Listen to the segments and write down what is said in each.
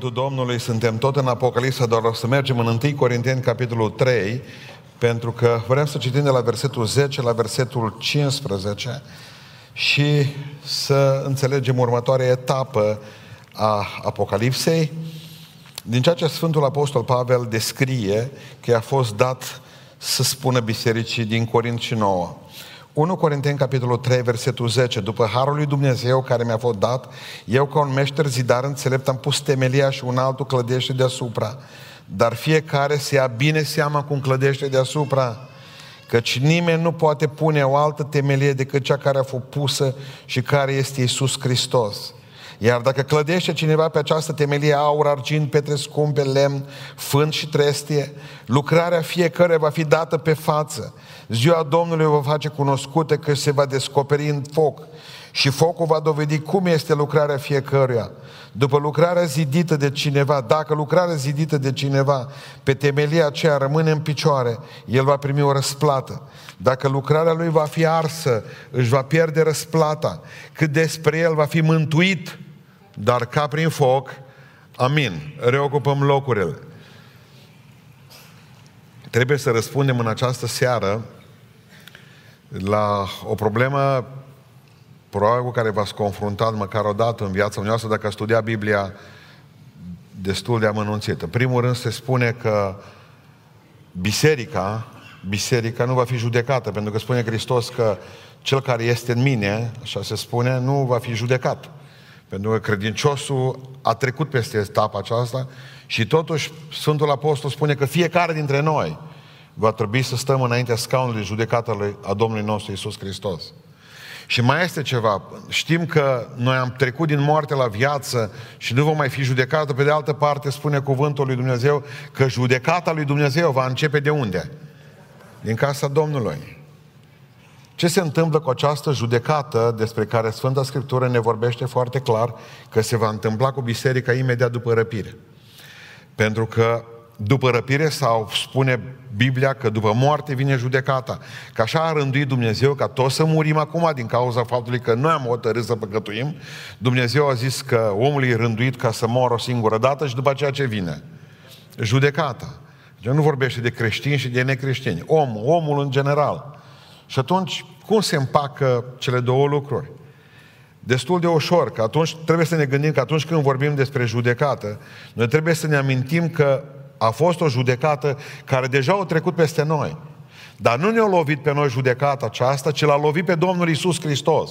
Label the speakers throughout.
Speaker 1: Cuvântul Domnului, suntem tot în Apocalipsa, doar o să mergem în 1 Corinteni, capitolul 3, pentru că vrem să citim de la versetul 10 la versetul 15 și să înțelegem următoarea etapă a Apocalipsei. Din ceea ce Sfântul Apostol Pavel descrie că i-a fost dat să spună bisericii din Corint și nouă. 1 Corinteni, capitolul 3, versetul 10. După harul lui Dumnezeu care mi-a fost dat, eu ca un meșter zidar înțelept am pus temelia și un altul clădește deasupra. Dar fiecare se ia bine seama cum clădește deasupra. Căci nimeni nu poate pune o altă temelie decât cea care a fost pusă și care este Isus Hristos. Iar dacă clădește cineva pe această temelie aur, argint, petre scumpe, lemn, fân și trestie, lucrarea fiecare va fi dată pe față. Ziua Domnului o va face cunoscută că se va descoperi în foc și focul va dovedi cum este lucrarea fiecăruia. După lucrarea zidită de cineva, dacă lucrarea zidită de cineva pe temelia aceea rămâne în picioare, el va primi o răsplată. Dacă lucrarea lui va fi arsă, își va pierde răsplata. Cât despre el va fi mântuit, dar ca prin foc, amin, reocupăm locurile. Trebuie să răspundem în această seară la o problemă probabil cu care v-ați confruntat măcar o dată în viața noastră dacă ați studiat Biblia destul de amănunțită. În primul rând se spune că biserica, biserica nu va fi judecată, pentru că spune Hristos că cel care este în mine, așa se spune, nu va fi judecat. Pentru că credinciosul a trecut peste etapa aceasta și totuși Sfântul Apostol spune că fiecare dintre noi va trebui să stăm înaintea scaunului judecatului a Domnului nostru Isus Hristos. Și mai este ceva. Știm că noi am trecut din moarte la viață și nu vom mai fi judecată. Pe de altă parte spune cuvântul lui Dumnezeu că judecata lui Dumnezeu va începe de unde? Din casa Domnului. Ce se întâmplă cu această judecată despre care Sfânta Scriptură ne vorbește foarte clar că se va întâmpla cu biserica imediat după răpire? Pentru că după răpire sau spune Biblia că după moarte vine judecata. Că așa a rânduit Dumnezeu ca toți să murim acum din cauza faptului că noi am hotărât să păcătuim. Dumnezeu a zis că omul e rânduit ca să moară o singură dată și după aceea ce vine? Judecata. Deci nu vorbește de creștini și de necreștini. Om, omul în general. Și atunci, cum se împacă cele două lucruri? Destul de ușor, că atunci trebuie să ne gândim că atunci când vorbim despre judecată, noi trebuie să ne amintim că a fost o judecată care deja a trecut peste noi. Dar nu ne-a lovit pe noi judecata aceasta, ci l-a lovit pe Domnul Isus Hristos.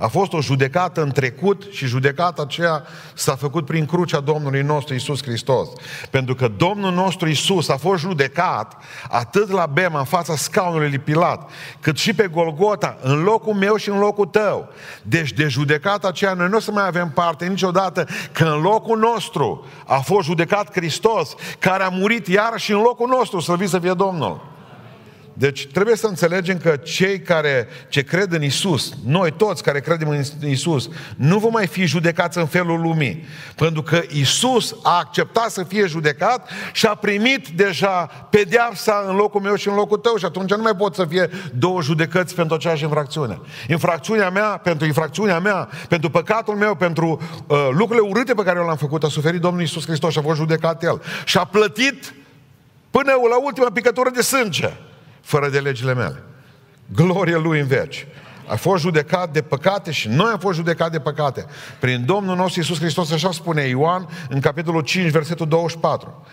Speaker 1: A fost o judecată în trecut și judecata aceea s-a făcut prin crucea Domnului nostru Isus Hristos. Pentru că Domnul nostru Isus a fost judecat atât la Bema, în fața scaunului lui Pilat, cât și pe Golgota, în locul meu și în locul tău. Deci de judecata aceea noi nu o să mai avem parte niciodată că în locul nostru a fost judecat Hristos, care a murit iarăși în locul nostru, să să fie Domnul. Deci trebuie să înțelegem că cei care ce cred în Isus, noi toți care credem în Isus, nu vom mai fi judecați în felul lumii. Pentru că Isus a acceptat să fie judecat și a primit deja pedeapsa în locul meu și în locul tău și atunci nu mai pot să fie două judecăți pentru aceeași infracțiune. Infracțiunea mea, pentru infracțiunea mea, pentru păcatul meu, pentru uh, lucrurile urâte pe care eu le-am făcut, a suferit Domnul Isus Hristos și a fost judecat El. Și a plătit până la ultima picătură de sânge fără de legile mele. Glorie Lui în veci. A fost judecat de păcate și noi am fost judecat de păcate. Prin Domnul nostru Iisus Hristos, așa spune Ioan în capitolul 5, versetul 24.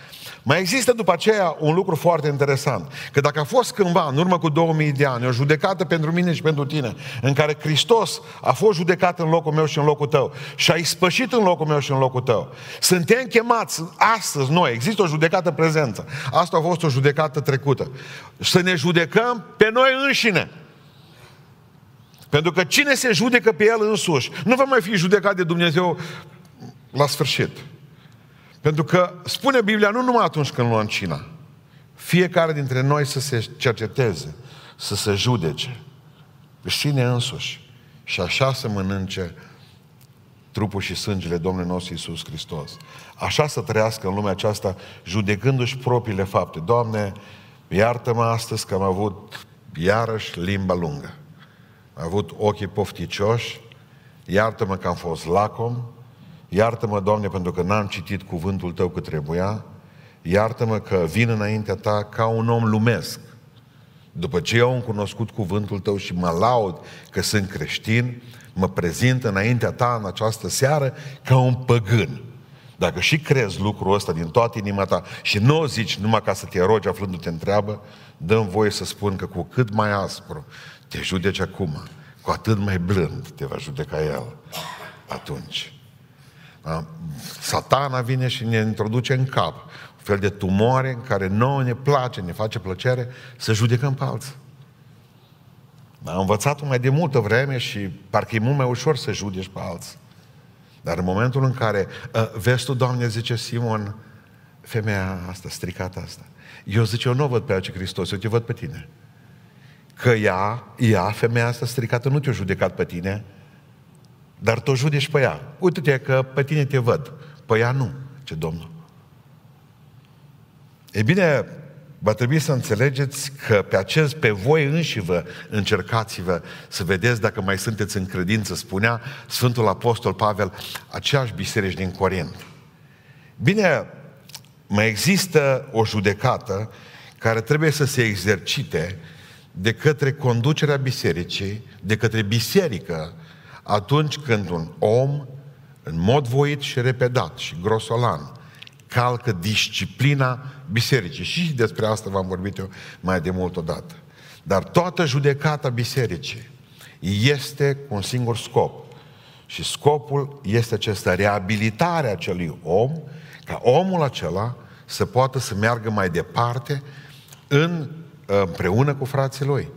Speaker 1: Mai există după aceea un lucru foarte interesant. Că dacă a fost cândva, în urmă cu 2000 de ani, o judecată pentru mine și pentru tine, în care Hristos a fost judecat în locul meu și în locul tău și a ispășit în locul meu și în locul tău, suntem chemați astăzi noi, există o judecată prezență. Asta a fost o judecată trecută. Să ne judecăm pe noi înșine. Pentru că cine se judecă pe el însuși, nu va mai fi judecat de Dumnezeu la sfârșit. Pentru că spune Biblia nu numai atunci când luăm cina. Fiecare dintre noi să se cerceteze, să se judece pe sine însuși și așa să mănânce trupul și sângele Domnului nostru Iisus Hristos. Așa să trăiască în lumea aceasta, judecându-și propriile fapte. Doamne, iartă-mă astăzi că am avut iarăși limba lungă. Am avut ochii pofticioși, iartă-mă că am fost lacom, Iartă-mă, Doamne, pentru că n-am citit cuvântul Tău cât trebuia. Iartă-mă că vin înaintea Ta ca un om lumesc. După ce eu am cunoscut cuvântul Tău și mă laud că sunt creștin, mă prezint înaintea Ta în această seară ca un păgân. Dacă și crezi lucrul ăsta din toată inima ta și nu o zici numai ca să te rogi aflându-te întreabă, dăm voie să spun că cu cât mai aspru te judeci acum, cu atât mai blând te va judeca El atunci. Satana vine și ne introduce în cap un fel de tumoare în care nouă ne place, ne face plăcere să judecăm pe alții. Am învățat mai de multă vreme și parcă e mult mai ușor să judeci pe alții. Dar în momentul în care uh, vezi tu, Doamne, zice Simon, femeia asta, stricată asta, eu zice, eu nu o văd pe aceea Hristos, eu te văd pe tine. Că ea, ea, femeia asta stricată, nu te-a judecat pe tine, dar tu judeci pe ea. Uite-te că pe tine te văd, pe ea nu, ce Domnul. E bine, va trebui să înțelegeți că pe acest, pe voi înși vă încercați-vă să vedeți dacă mai sunteți în credință, spunea Sfântul Apostol Pavel, aceeași biserici din Corint. Bine, mai există o judecată care trebuie să se exercite de către conducerea bisericii, de către biserică, atunci când un om, în mod voit și repedat și grosolan, calcă disciplina bisericii. Și despre asta v-am vorbit eu mai de mult odată. Dar toată judecata bisericii este cu un singur scop. Și scopul este acesta, reabilitarea acelui om, ca omul acela să poată să meargă mai departe în, împreună cu frații lui.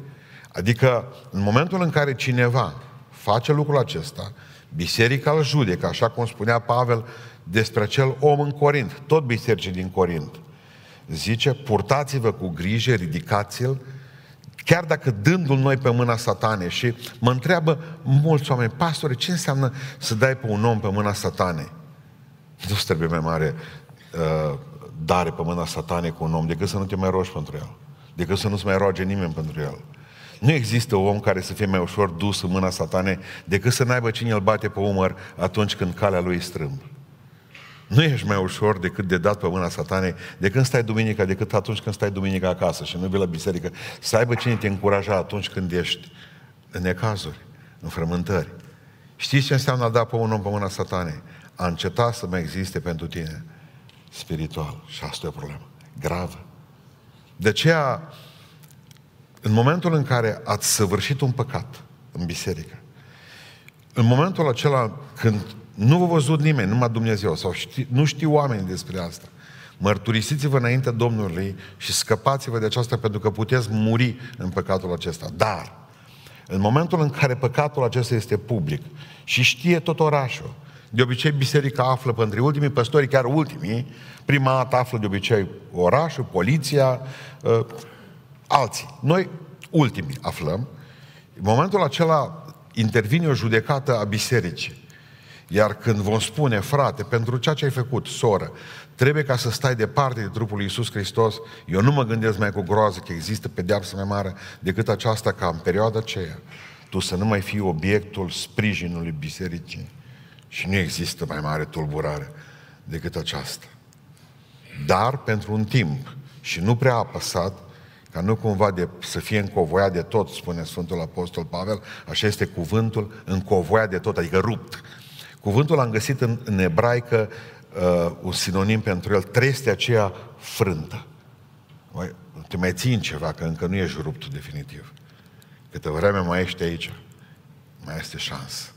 Speaker 1: Adică, în momentul în care cineva face lucrul acesta, biserica îl judecă, așa cum spunea Pavel despre acel om în Corint, tot bisericii din Corint. Zice, purtați-vă cu grijă, ridicați-l, chiar dacă dându-l noi pe mâna satane și mă întreabă mulți oameni, pastore, ce înseamnă să dai pe un om pe mâna satanei? Nu trebuie mai mare uh, dare pe mâna satanei cu un om decât să nu te mai rogi pentru el, decât să nu-ți mai roage nimeni pentru el. Nu există om care să fie mai ușor dus în mâna satanei decât să n-aibă cine îl bate pe umăr atunci când calea lui strâmb. Nu ești mai ușor decât de dat pe mâna satanei de când stai duminica, decât atunci când stai duminica acasă și nu vii la biserică. Să aibă cine te încuraja atunci când ești în necazuri, în frământări. Știți ce înseamnă a da pe un om pe mâna satanei? A înceta să mai existe pentru tine spiritual. Și asta e o problemă gravă. De aceea, în momentul în care ați săvârșit un păcat în biserică, în momentul acela când nu vă văzut nimeni, numai Dumnezeu, sau ști, nu știu oamenii despre asta. Mărturisiți-vă înaintea Domnului și scăpați-vă de aceasta pentru că puteți muri în păcatul acesta. Dar, în momentul în care păcatul acesta este public și știe tot orașul, de obicei biserica află pentru ultimii păstori, chiar ultimii, prima dată află de obicei orașul, poliția, uh, alții. Noi ultimii aflăm. În momentul acela intervine o judecată a bisericii. Iar când vom spune, frate, pentru ceea ce ai făcut, soră, trebuie ca să stai departe de trupul lui Iisus Hristos, eu nu mă gândesc mai cu groază că există pedeapsă mai mare decât aceasta ca în perioada aceea tu să nu mai fii obiectul sprijinului bisericii. Și nu există mai mare tulburare decât aceasta. Dar pentru un timp și nu prea apăsat, ca nu cumva de, să fie încovoiat de tot, spune Sfântul Apostol Pavel, așa este cuvântul, încovoiat de tot, adică rupt. Cuvântul am găsit în, în ebraică uh, un sinonim pentru el, treste aceea frântă. Mai, te mai țin ceva, că încă nu ești rupt definitiv. Câte vreme mai ești aici, mai este șansă.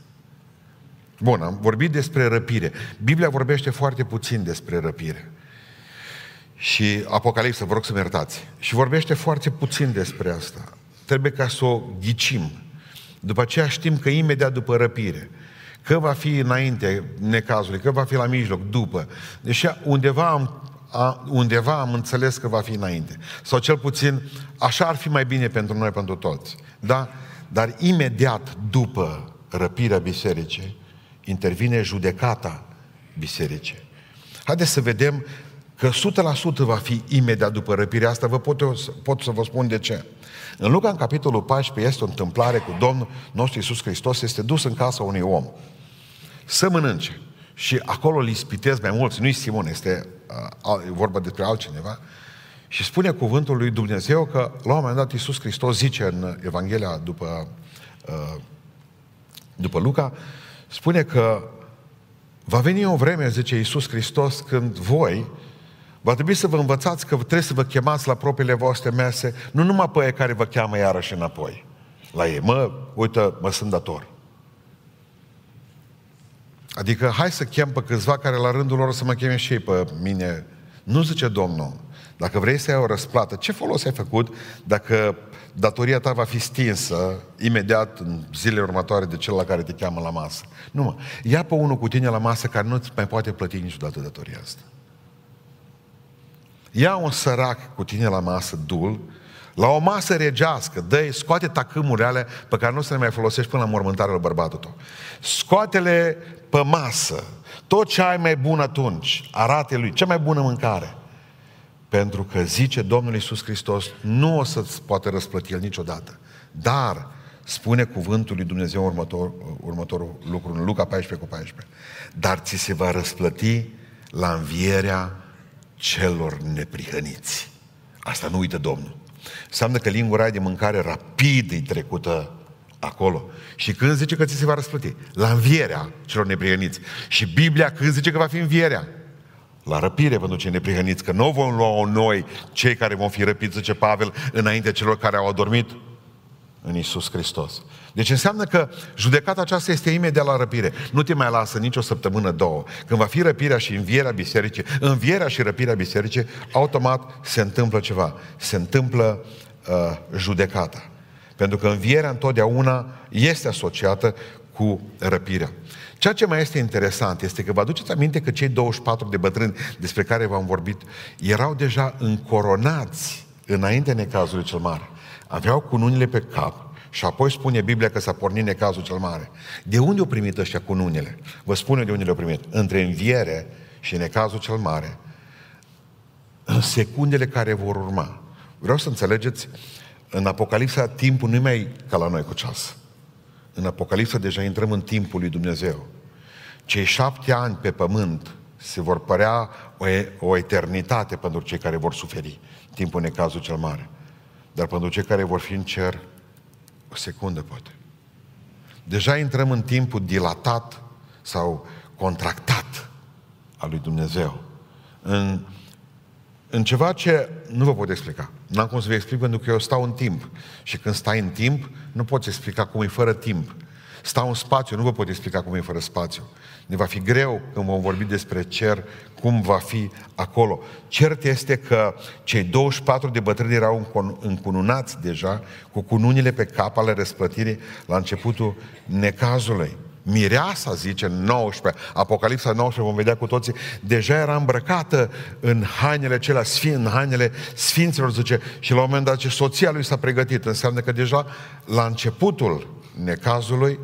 Speaker 1: Bun, am vorbit despre răpire. Biblia vorbește foarte puțin despre răpire. Și Apocalipsa, vă rog să-mi iertați. Și vorbește foarte puțin despre asta. Trebuie ca să o ghicim. După aceea știm că imediat după răpire, Că va fi înainte necazului, că va fi la mijloc, după. Deci undeva am, a, undeva am înțeles că va fi înainte. Sau cel puțin așa ar fi mai bine pentru noi, pentru toți. Da? Dar imediat după răpirea bisericii, intervine judecata bisericii. Haideți să vedem că 100% va fi imediat după răpirea asta, vă pot, eu, pot să vă spun de ce. În Luca, în capitolul 14, este o întâmplare cu Domnul nostru Iisus Hristos, este dus în casa unui om să mănânce. și acolo îl ispitez mai mulți, nu-i Simon, este uh, e vorba despre altcineva, și spune cuvântul lui Dumnezeu că la un moment dat Iisus Hristos zice în Evanghelia după, uh, după Luca, spune că va veni o vreme, zice Iisus Hristos, când voi va trebui să vă învățați că trebuie să vă chemați la propriile voastre mese, nu numai pe care vă cheamă iarăși înapoi la ei. Mă, uite, mă sunt dator. Adică hai să chem pe câțiva care la rândul lor să mă cheme și ei pe mine. Nu zice Domnul. Dacă vrei să ai o răsplată, ce folos ai făcut dacă datoria ta va fi stinsă imediat în zilele următoare de cel la care te cheamă la masă? Nu mă. Ia pe unul cu tine la masă care nu-ți mai poate plăti niciodată datoria asta. Ia un sărac cu tine la masă dul, la o masă regească, dă scoate tacâmurile alea pe care nu să le mai folosești până la mormântarea lui bărbatul tău. Scoate-le pe masă. Tot ce ai mai bun atunci, arate lui, cea mai bună mâncare. Pentru că zice Domnul Iisus Hristos, nu o să-ți poate răsplăti El niciodată. Dar, spune cuvântul lui Dumnezeu următor, următorul lucru în Luca 14 cu 14. Dar ți se va răsplăti la învierea celor neprihăniți. Asta nu uită Domnul. Înseamnă că lingura de mâncare rapid e trecută acolo. Și când zice că ți se va răsplăti? La învierea celor neprihăniți. Și Biblia când zice că va fi învierea? La răpire pentru cei neprihăniți, că nu vom lua noi cei care vom fi răpiți, zice Pavel, înainte celor care au adormit în Isus Hristos. Deci înseamnă că judecata aceasta este imediat la răpire. Nu te mai lasă nicio săptămână, două. Când va fi răpirea și învierea bisericii, învierea și răpirea bisericii, automat se întâmplă ceva. Se întâmplă uh, judecata. Pentru că învierea întotdeauna este asociată cu răpirea. Ceea ce mai este interesant este că vă aduceți aminte că cei 24 de bătrâni despre care v-am vorbit erau deja încoronați înainte necazului cel mare. Aveau cununile pe cap și apoi spune Biblia că s-a pornit necazul cel mare. De unde au primit ăștia cununile? Vă spune de unde le-au primit. Între înviere și necazul cel mare. În secundele care vor urma. Vreau să înțelegeți, în Apocalipsa timpul nu mai ca la noi cu ceas. În Apocalipsa deja intrăm în timpul lui Dumnezeu. Cei șapte ani pe pământ se vor părea o, o eternitate pentru cei care vor suferi timpul necazul cel mare. Dar pentru cei care vor fi în cer, o secundă poate. Deja intrăm în timpul dilatat sau contractat al lui Dumnezeu. În, în ceva ce nu vă pot explica. N-am cum să vă explic pentru că eu stau în timp. Și când stai în timp, nu poți explica cum e fără timp. Stau în spațiu, nu vă pot explica cum e fără spațiu. Ne va fi greu când vom vorbi despre cer, cum va fi acolo. Cert este că cei 24 de bătrâni erau încununați deja cu cununile pe cap ale răsplătirii la începutul necazului. Mireasa, zice în 19, Apocalipsa 19, vom vedea cu toții, deja era îmbrăcată în hainele acelea, sfin, în hainele sfinților, zice, și la un moment dat ce soția lui s-a pregătit. Înseamnă că deja la începutul necazului,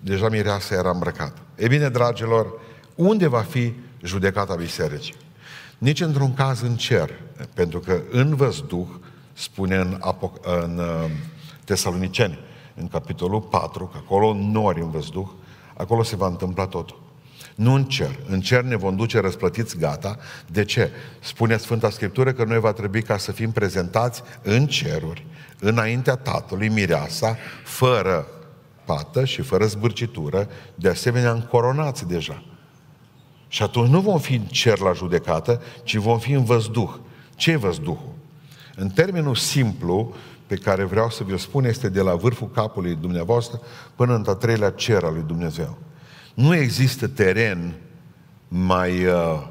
Speaker 1: deja mireasa era îmbrăcată. E bine, dragilor, unde va fi judecata bisericii? Nici într-un caz în cer, pentru că în văzduh, spune în, Apoc- în uh, Tesaloniceni, în capitolul 4, că acolo nori în văzduh, acolo se va întâmpla totul. Nu în cer. În cer ne vom duce răsplătiți gata. De ce? Spune Sfânta Scriptură că noi va trebui ca să fim prezentați în ceruri, înaintea Tatălui, mireasa, fără pată și fără zbârcitură, de asemenea încoronați deja. Și atunci nu vom fi în cer la judecată, ci vom fi în văzduh. Ce e văzduhul? În termenul simplu, pe care vreau să vi-l spun, este de la vârful capului dumneavoastră până în a treilea cer al lui Dumnezeu. Nu există teren mai, uh,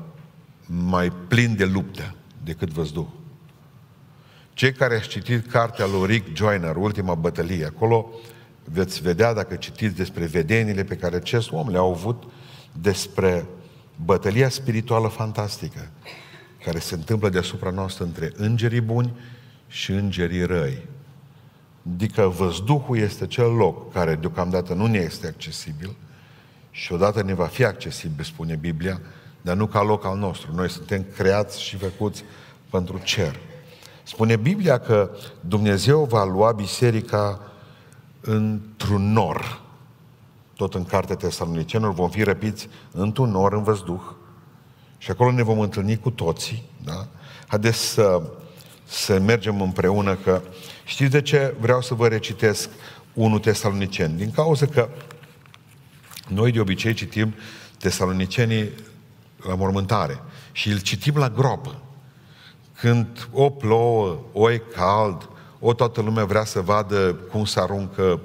Speaker 1: mai plin de luptă decât văzduh. Cei care au citit cartea lui Rick Joyner, Ultima bătălie, acolo veți vedea dacă citiți despre vedenile pe care acest om le-au avut despre bătălia spirituală fantastică care se întâmplă deasupra noastră între îngerii buni și îngerii răi. Adică văzduhul este cel loc care deocamdată nu ne este accesibil și odată ne va fi accesibil, spune Biblia, dar nu ca loc al nostru. Noi suntem creați și făcuți pentru cer. Spune Biblia că Dumnezeu va lua biserica într-un nor. tot în cartea Tesalonicenilor, vom fi răpiți într-un nor în văzduh și acolo ne vom întâlni cu toții, da? Haideți să, să mergem împreună că știți de ce vreau să vă recitesc 1 Tesaloniceni? Din cauza că noi de obicei citim Tesalonicenii la mormântare și îl citim la groapă. Când o plouă, o e cald, o toată lumea vrea să vadă cum se aruncă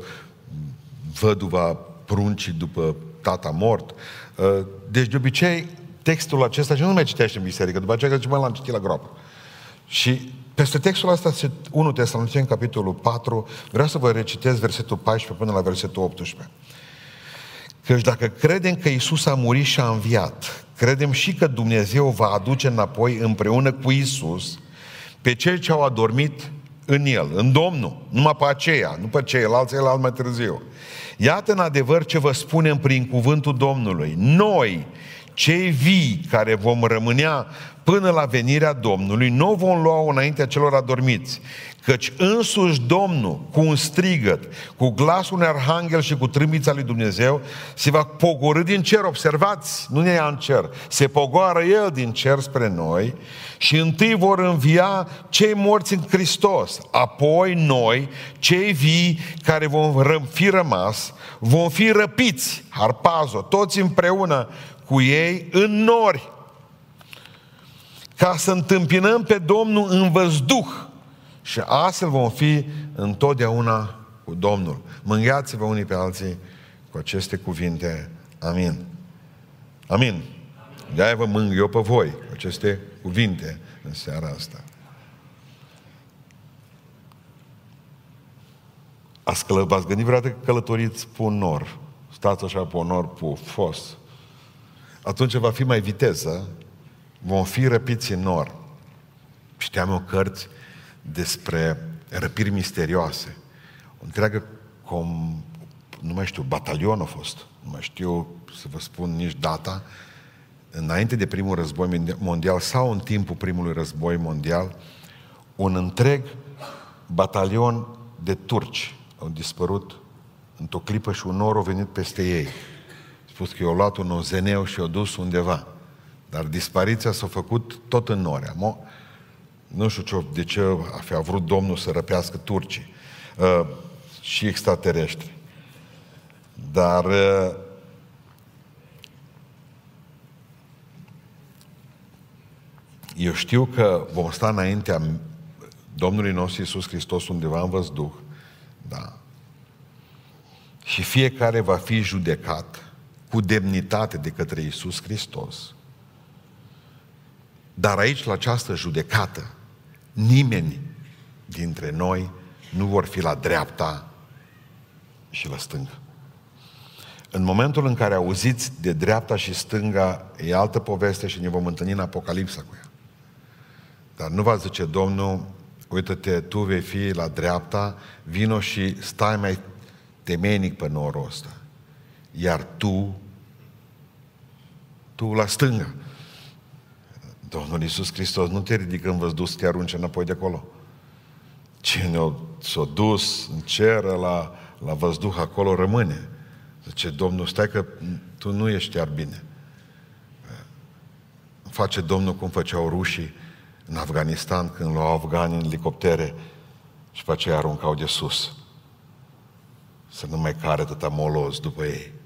Speaker 1: văduva pruncii după tata mort. Uh, deci, de obicei, textul acesta și nu mai citește în biserică, după aceea că zice, mă, l-am citit la groapă. Și peste textul ăsta, 1 Tesaloniceni, capitolul 4, vreau să vă recitesc versetul 14 până la versetul 18. Căci dacă credem că Isus a murit și a înviat, credem și că Dumnezeu va aduce înapoi împreună cu Isus pe cei ce au adormit în El, în Domnul, numai pe aceea, nu pe ceilalți, el mai târziu. Iată în adevăr ce vă spunem prin cuvântul Domnului. Noi, cei vii care vom rămânea până la venirea Domnului, nu vom lua înaintea celor adormiți, căci însuși Domnul, cu un strigăt, cu glasul unui arhanghel și cu trâmbița lui Dumnezeu, se va pogorâ din cer, observați, nu ne ia în cer, se pogoară El din cer spre noi și întâi vor învia cei morți în Hristos, apoi noi, cei vii care vom fi rămas, vom fi răpiți, harpazo, toți împreună cu ei în nori, ca să întâmpinăm pe Domnul în văzduh și astfel vom fi întotdeauna cu Domnul. Mânghiați-vă unii pe alții cu aceste cuvinte. Amin. Amin. De-aia vă mâng eu pe voi cu aceste cuvinte în seara asta. Ați călă, v-ați gândit vreodată că călătoriți pe un nor? Stați așa pe un nor pufos. Atunci va fi mai viteză, vom fi răpiți în nor. Știam eu cărți despre răpiri misterioase. O întreagă, com, nu mai știu, batalion a fost, nu mai știu să vă spun nici data, înainte de primul război mondial sau în timpul primului război mondial, un întreg batalion de turci au dispărut într-o clipă și un nor a venit peste ei. Spus că i-au luat un ozeneu și i-au dus undeva. Dar dispariția s-a făcut tot în nori. Nu știu ce, de ce a fi vrut Domnul să răpească turcii uh, și extraterestri. Dar uh, eu știu că vom sta înaintea Domnului nostru Iisus Hristos undeva în văzduh, da. Și fiecare va fi judecat cu demnitate de către Iisus Hristos. Dar aici, la această judecată, nimeni dintre noi nu vor fi la dreapta și la stânga. În momentul în care auziți de dreapta și stânga, e altă poveste și ne vom întâlni în Apocalipsa cu ea. Dar nu va zice Domnul, uite-te, tu vei fi la dreapta, vino și stai mai temenic pe norul ăsta. Iar tu, tu la stânga. Domnul Iisus Hristos nu te ridică în văzduh să te arunce înapoi de acolo. Cine s-a dus în cer la, la văzduh, acolo rămâne. Zice, Domnul, stai că tu nu ești chiar bine. Face Domnul cum făceau rușii în Afganistan, când luau afgani în elicoptere și pe aceea aruncau de sus. Să nu mai care tăta moloz după ei.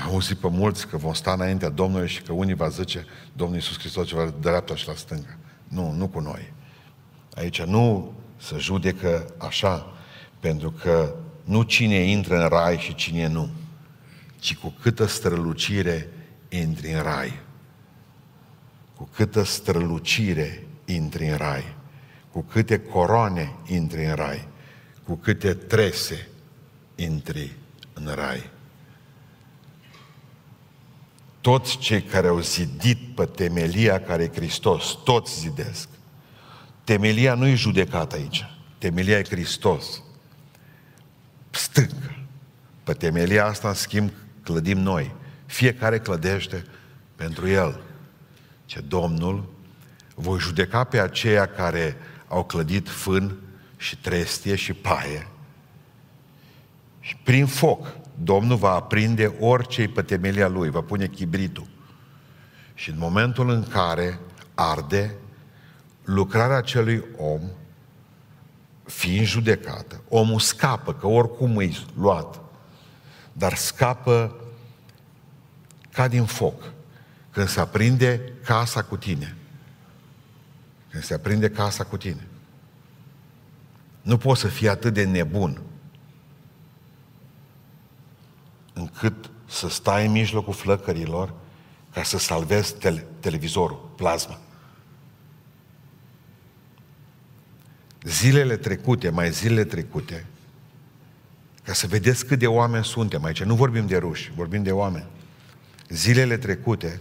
Speaker 1: Am auzit pe mulți că vom sta înaintea Domnului și că unii va zice Domnul Iisus Hristos ceva de dreapta și la stânga. Nu, nu cu noi. Aici nu se judecă așa, pentru că nu cine intră în rai și cine nu, ci cu câtă strălucire intri în rai. Cu câtă strălucire intri în rai. Cu câte coroane intri în rai. Cu câte trese intri în rai toți cei care au zidit pe temelia care e Hristos, toți zidesc. Temelia nu e judecat aici. Temelia e Hristos. Stâncă. Pe temelia asta, în schimb, clădim noi. Fiecare clădește pentru El. Ce Domnul, voi judeca pe aceia care au clădit fân și trestie și paie și prin foc Domnul va aprinde orice pe temelia lui, va pune chibritul. Și în momentul în care arde, lucrarea acelui om, fiind judecată, omul scapă, că oricum e luat, dar scapă ca din foc. Când se aprinde casa cu tine. Când se aprinde casa cu tine. Nu poți să fii atât de nebun încât să stai în mijlocul flăcărilor ca să salvezi tele- televizorul, plasma. Zilele trecute, mai zilele trecute, ca să vedeți cât de oameni suntem aici. Nu vorbim de ruși, vorbim de oameni. Zilele trecute,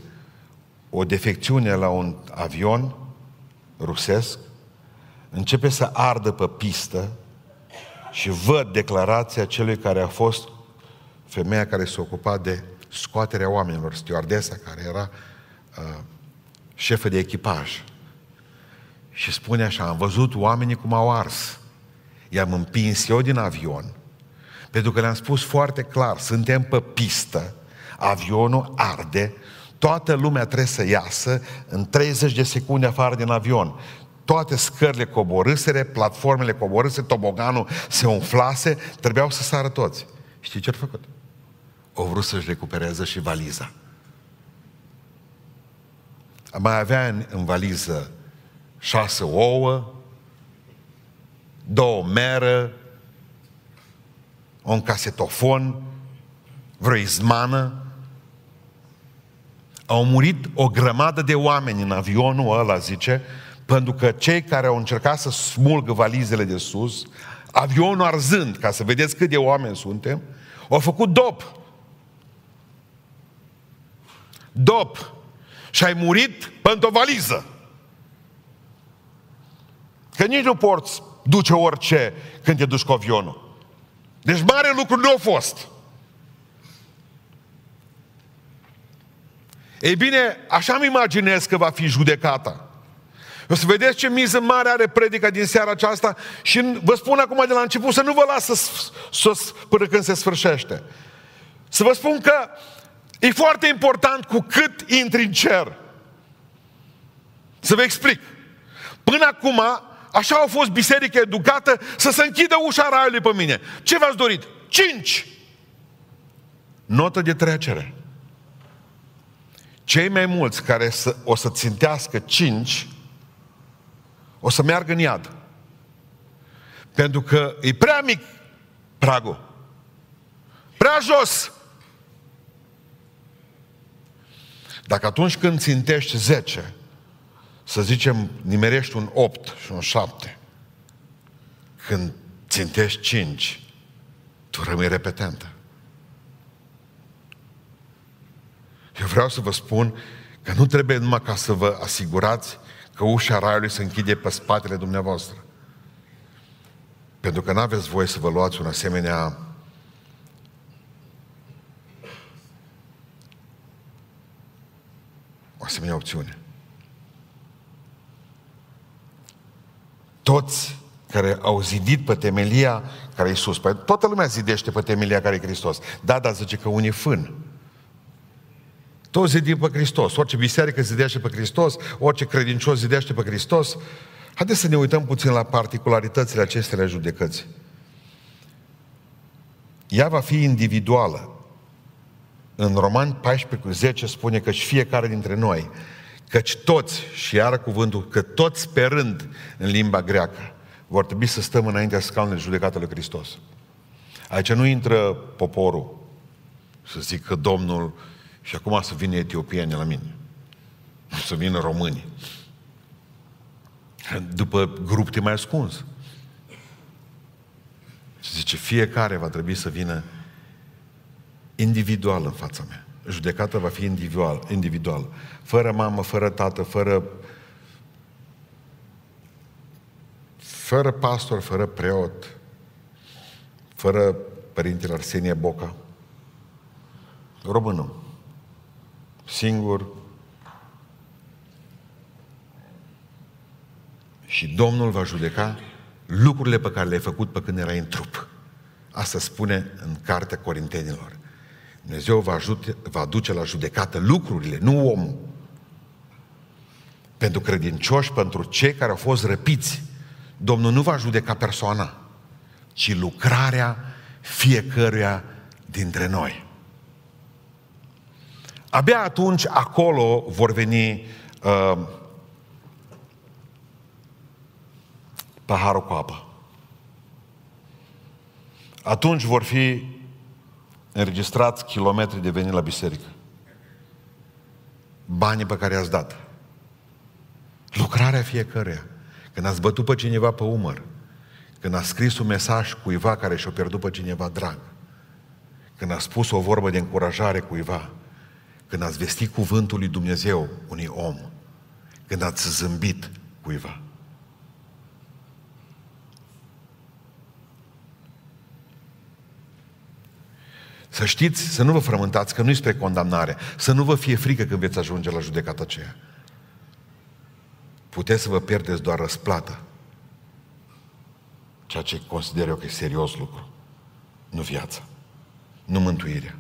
Speaker 1: o defecțiune la un avion rusesc începe să ardă pe pistă și văd declarația celui care a fost femeia care se ocupa de scoaterea oamenilor, stewardesa care era uh, șefă de echipaj. Și spune așa, am văzut oamenii cum au ars. I-am împins eu din avion, pentru că le-am spus foarte clar, suntem pe pistă, avionul arde, toată lumea trebuie să iasă în 30 de secunde afară din avion. Toate scările coborâsere, platformele coborâse, toboganul se umflase, trebuiau să sară toți. Știi ce a făcut? O vrut să-și recupereze și valiza. Mai avea în, în valiză șase ouă, două meră, un casetofon, vreo izmană. Au murit o grămadă de oameni în avionul ăla, zice, pentru că cei care au încercat să smulgă valizele de sus, avionul arzând, ca să vedeți cât de oameni suntem, au făcut dop. Dop. Și ai murit pentru o valiză. Că nici nu porți duce orice când te duci cu avionul. Deci mare lucru nu a fost. Ei bine, așa îmi imaginez că va fi judecata. O să vedeți ce miză mare are predica din seara aceasta și vă spun acum de la început să nu vă lasă sus până când se sfârșește. Să vă spun că e foarte important cu cât intri în cer. Să vă explic. Până acum, așa a fost biserică educată să se închidă ușa raiului pe mine. Ce v-ați dorit? Cinci! Notă de trecere. Cei mai mulți care să, o să țintească cinci, o să meargă în iad. Pentru că e prea mic pragul. Prea jos. Dacă atunci când țintești 10, să zicem, nimerești un 8 și un 7, când țintești 5, tu rămâi repetentă. Eu vreau să vă spun că nu trebuie numai ca să vă asigurați că ușa raiului se închide pe spatele dumneavoastră. Pentru că nu aveți voie să vă luați un asemenea asemenea opțiune. Toți care au zidit pe temelia care e sus. Păi toată lumea zidește pe temelia care e Hristos. Da, dar zice că unii fân. Toți zidim pe Hristos. Orice biserică zidește pe Hristos, orice credincios zidește pe Hristos. Haideți să ne uităm puțin la particularitățile acestea judecății. Ea va fi individuală. În Roman 14 cu 10 spune că și fiecare dintre noi, căci toți, și iară cuvântul, că toți sperând în limba greacă, vor trebui să stăm înaintea scaunului judecată lui Hristos. Aici nu intră poporul să zic că Domnul și acum să vină etiopieni la mine. Să vină românii. După grup te mai ascuns. Și zice, fiecare va trebui să vină individual în fața mea. Judecata va fi individual, individual. Fără mamă, fără tată, fără fără pastor, fără preot, fără părintele Arsenie Boca. Românul singur. Și Domnul va judeca lucrurile pe care le-ai făcut pe când erai în trup. Asta spune în Cartea Corintenilor. Dumnezeu va, ajute, va duce la judecată lucrurile, nu omul. Pentru credincioși, pentru cei care au fost răpiți, Domnul nu va judeca persoana, ci lucrarea fiecăruia dintre noi. Abia atunci acolo vor veni uh, paharul cu apă. Atunci vor fi înregistrați kilometri de venit la biserică. Banii pe care i-ați dat. Lucrarea fiecăruia. Când ați bătut pe cineva pe umăr, când ați scris un mesaj cuiva care și-a pierdut pe cineva drag, când ați spus o vorbă de încurajare cuiva, când ați vestit cuvântul lui Dumnezeu unui om, când ați zâmbit cuiva. Să știți, să nu vă frământați, că nu-i spre condamnare, să nu vă fie frică când veți ajunge la judecata aceea. Puteți să vă pierdeți doar răsplata, ceea ce consider eu că e serios lucru, nu viața, nu mântuirea.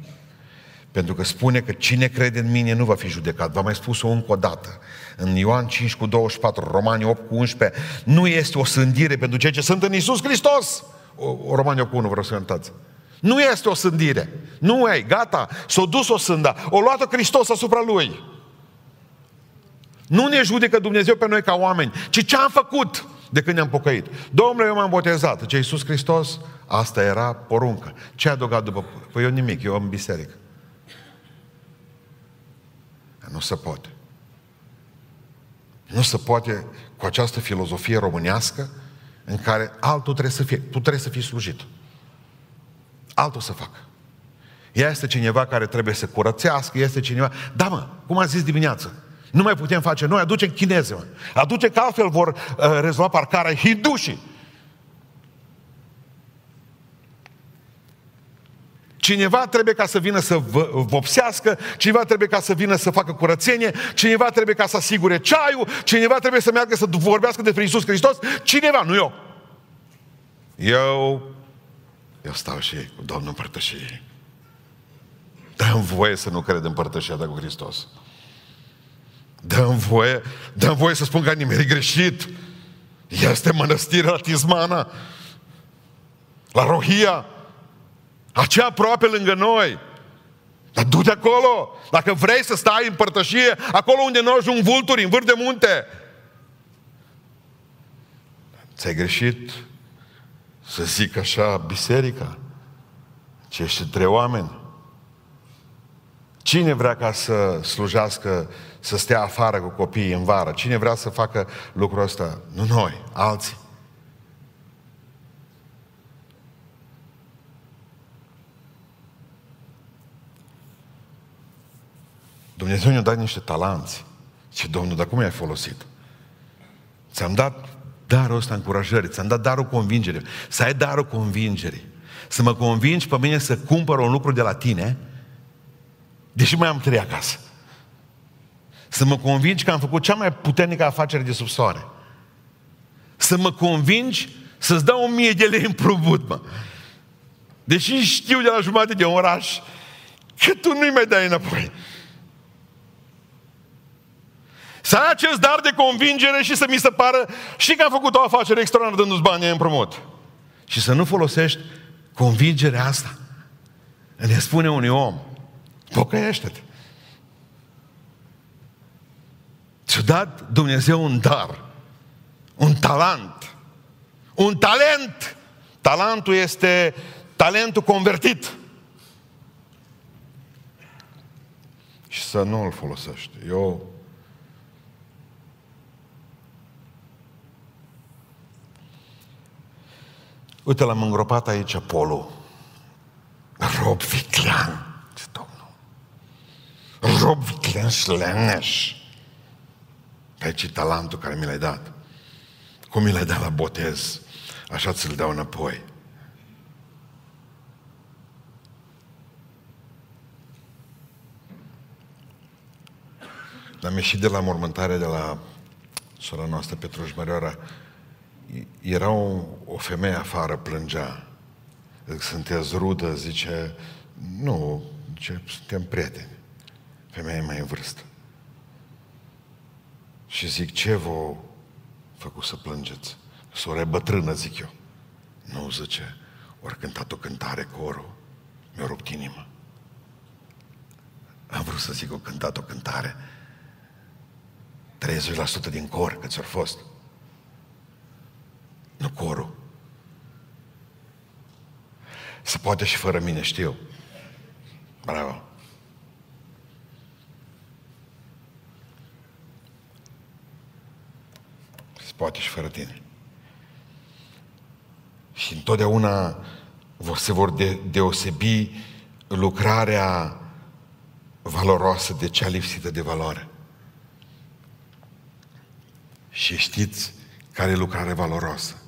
Speaker 1: Pentru că spune că cine crede în mine nu va fi judecat. V-am mai spus-o încă o dată. În Ioan 5 cu 24, Romani 8 cu 11, nu este o sândire pentru cei ce sunt în Isus Hristos. O, o Romani 8 cu 1, vreau să iertați. Nu este o sândire. Nu e, gata, s-a dus o sânda. O luat Hristos asupra lui. Nu ne judecă Dumnezeu pe noi ca oameni, ci ce am făcut de când ne-am pocăit. Domnule, eu m-am botezat. Ce Iisus Hristos, asta era poruncă. Ce a adăugat după? Păi eu nimic, eu am biserică. Nu se poate. Nu se poate cu această filozofie românească în care altul trebuie să fie, tu trebuie să fii slujit. Altul să facă. Este cineva care trebuie să curățească, este cineva... Da, mă, cum am zis dimineață, nu mai putem face noi, aducem chineze, mă. Aduce că altfel vor uh, rezolva parcarea hindușii. Cineva trebuie ca să vină să vopsească, cineva trebuie ca să vină să facă curățenie, cineva trebuie ca să asigure ceaiul, cineva trebuie să meargă să vorbească despre Isus Hristos, cineva, nu eu. Eu, eu stau și cu Domnul împărtășie. Dă-mi voie să nu cred în părtășia cu Hristos. Dă-mi voie, dă voie să spun că nimeni greșit. Este mănăstirea la Tismana, la Rohia, aceea aproape lângă noi. Dar du-te acolo. Dacă vrei să stai în părtășie, acolo unde nu ajung vulturi, în vârf de munte. Ți-ai greșit să zic așa, biserica, ce ești trei oameni. Cine vrea ca să slujească, să stea afară cu copiii în vară? Cine vrea să facă lucrul ăsta? Nu noi, alții. Dumnezeu ne-a dat niște talanți. Și Domnul, dar cum ai folosit? Ți-am dat darul ăsta încurajării, ți-am dat darul convingerii. Să ai darul convingerii. Să mă convingi pe mine să cumpăr un lucru de la tine, deși mai am trei acasă. Să mă convingi că am făcut cea mai puternică afacere de sub soare. Să mă convingi să-ți dau o mie de lei împrumut, mă. Deși știu de la jumătate de oraș că tu nu-i mai dai înapoi. Să ai acest dar de convingere și să mi se pară și că am făcut o afacere extraordinară dându-ți bani în împrumut. Și să nu folosești convingerea asta. Ne spune unui om, pocăiește-te. Ți-a dat Dumnezeu un dar, un talent, un talent. Talentul este talentul convertit. Și să nu îl folosești. Eu Uite, l-am îngropat aici Polu. Rob viclean, ce domnul. Rob viclean și leneș. Aici e talentul care mi l-ai dat. Cum mi l-ai dat la botez, așa ți-l dau înapoi. Am ieșit de la mormântare de la sora noastră Petruș Mărioara era o, o femeie afară, plângea. sunteți rudă, zice, nu, zice, suntem prieteni. Femeia e mai în vârstă. Și zic, ce vă făcut să plângeți? Sora bătrână, zic eu. Nu, zice, ori cântat o cântare corul, mi-a rupt inima. Am vrut să zic, o cântat o cântare, 30% din cor, câți au fost. Nu corul. Se poate și fără mine, știu. Bravo. Se poate și fără tine. Și întotdeauna se vor de, deosebi lucrarea valoroasă de cea lipsită de valoare. Și știți care e lucrare valoroasă?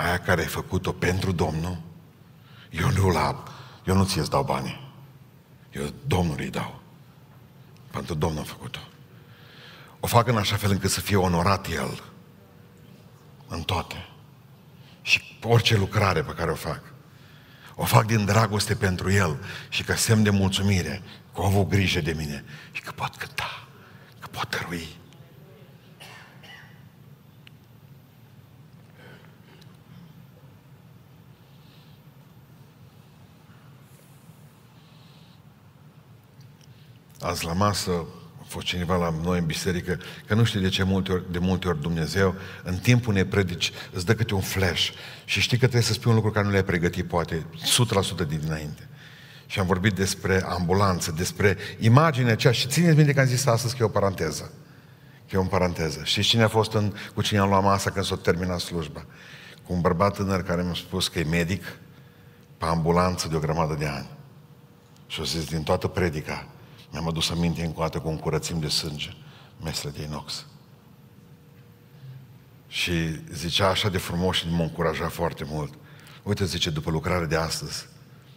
Speaker 1: Aia care ai făcut-o pentru Domnul, eu nu la, eu nu ți-ți dau bani. Eu Domnului îi dau. Pentru Domnul a făcut-o. O fac în așa fel încât să fie onorat El în toate. Și orice lucrare pe care o fac. O fac din dragoste pentru El și ca semn de mulțumire că au avut grijă de mine și că pot cânta, că pot dărui. Azi la masă a fost cineva la noi în biserică, că nu știu de ce multe ori, de multe ori Dumnezeu, în timpul ne predici, îți dă câte un flash și știi că trebuie să spui un lucru care nu le-ai pregătit, poate, 100% din dinainte. Și am vorbit despre ambulanță, despre imaginea aceea și țineți minte că am zis astăzi că e o paranteză. Că e o paranteză. Și cine a fost în, cu cine am luat masa când s-a terminat slujba? Cu un bărbat tânăr care mi-a spus că e medic pe ambulanță de o grămadă de ani. Și o zis, din toată predica, mi-am adus aminte încă o dată cu un curățim de sânge, mesele de inox. Și zicea așa de frumos și mă încuraja foarte mult. Uite, zice, după lucrarea de astăzi,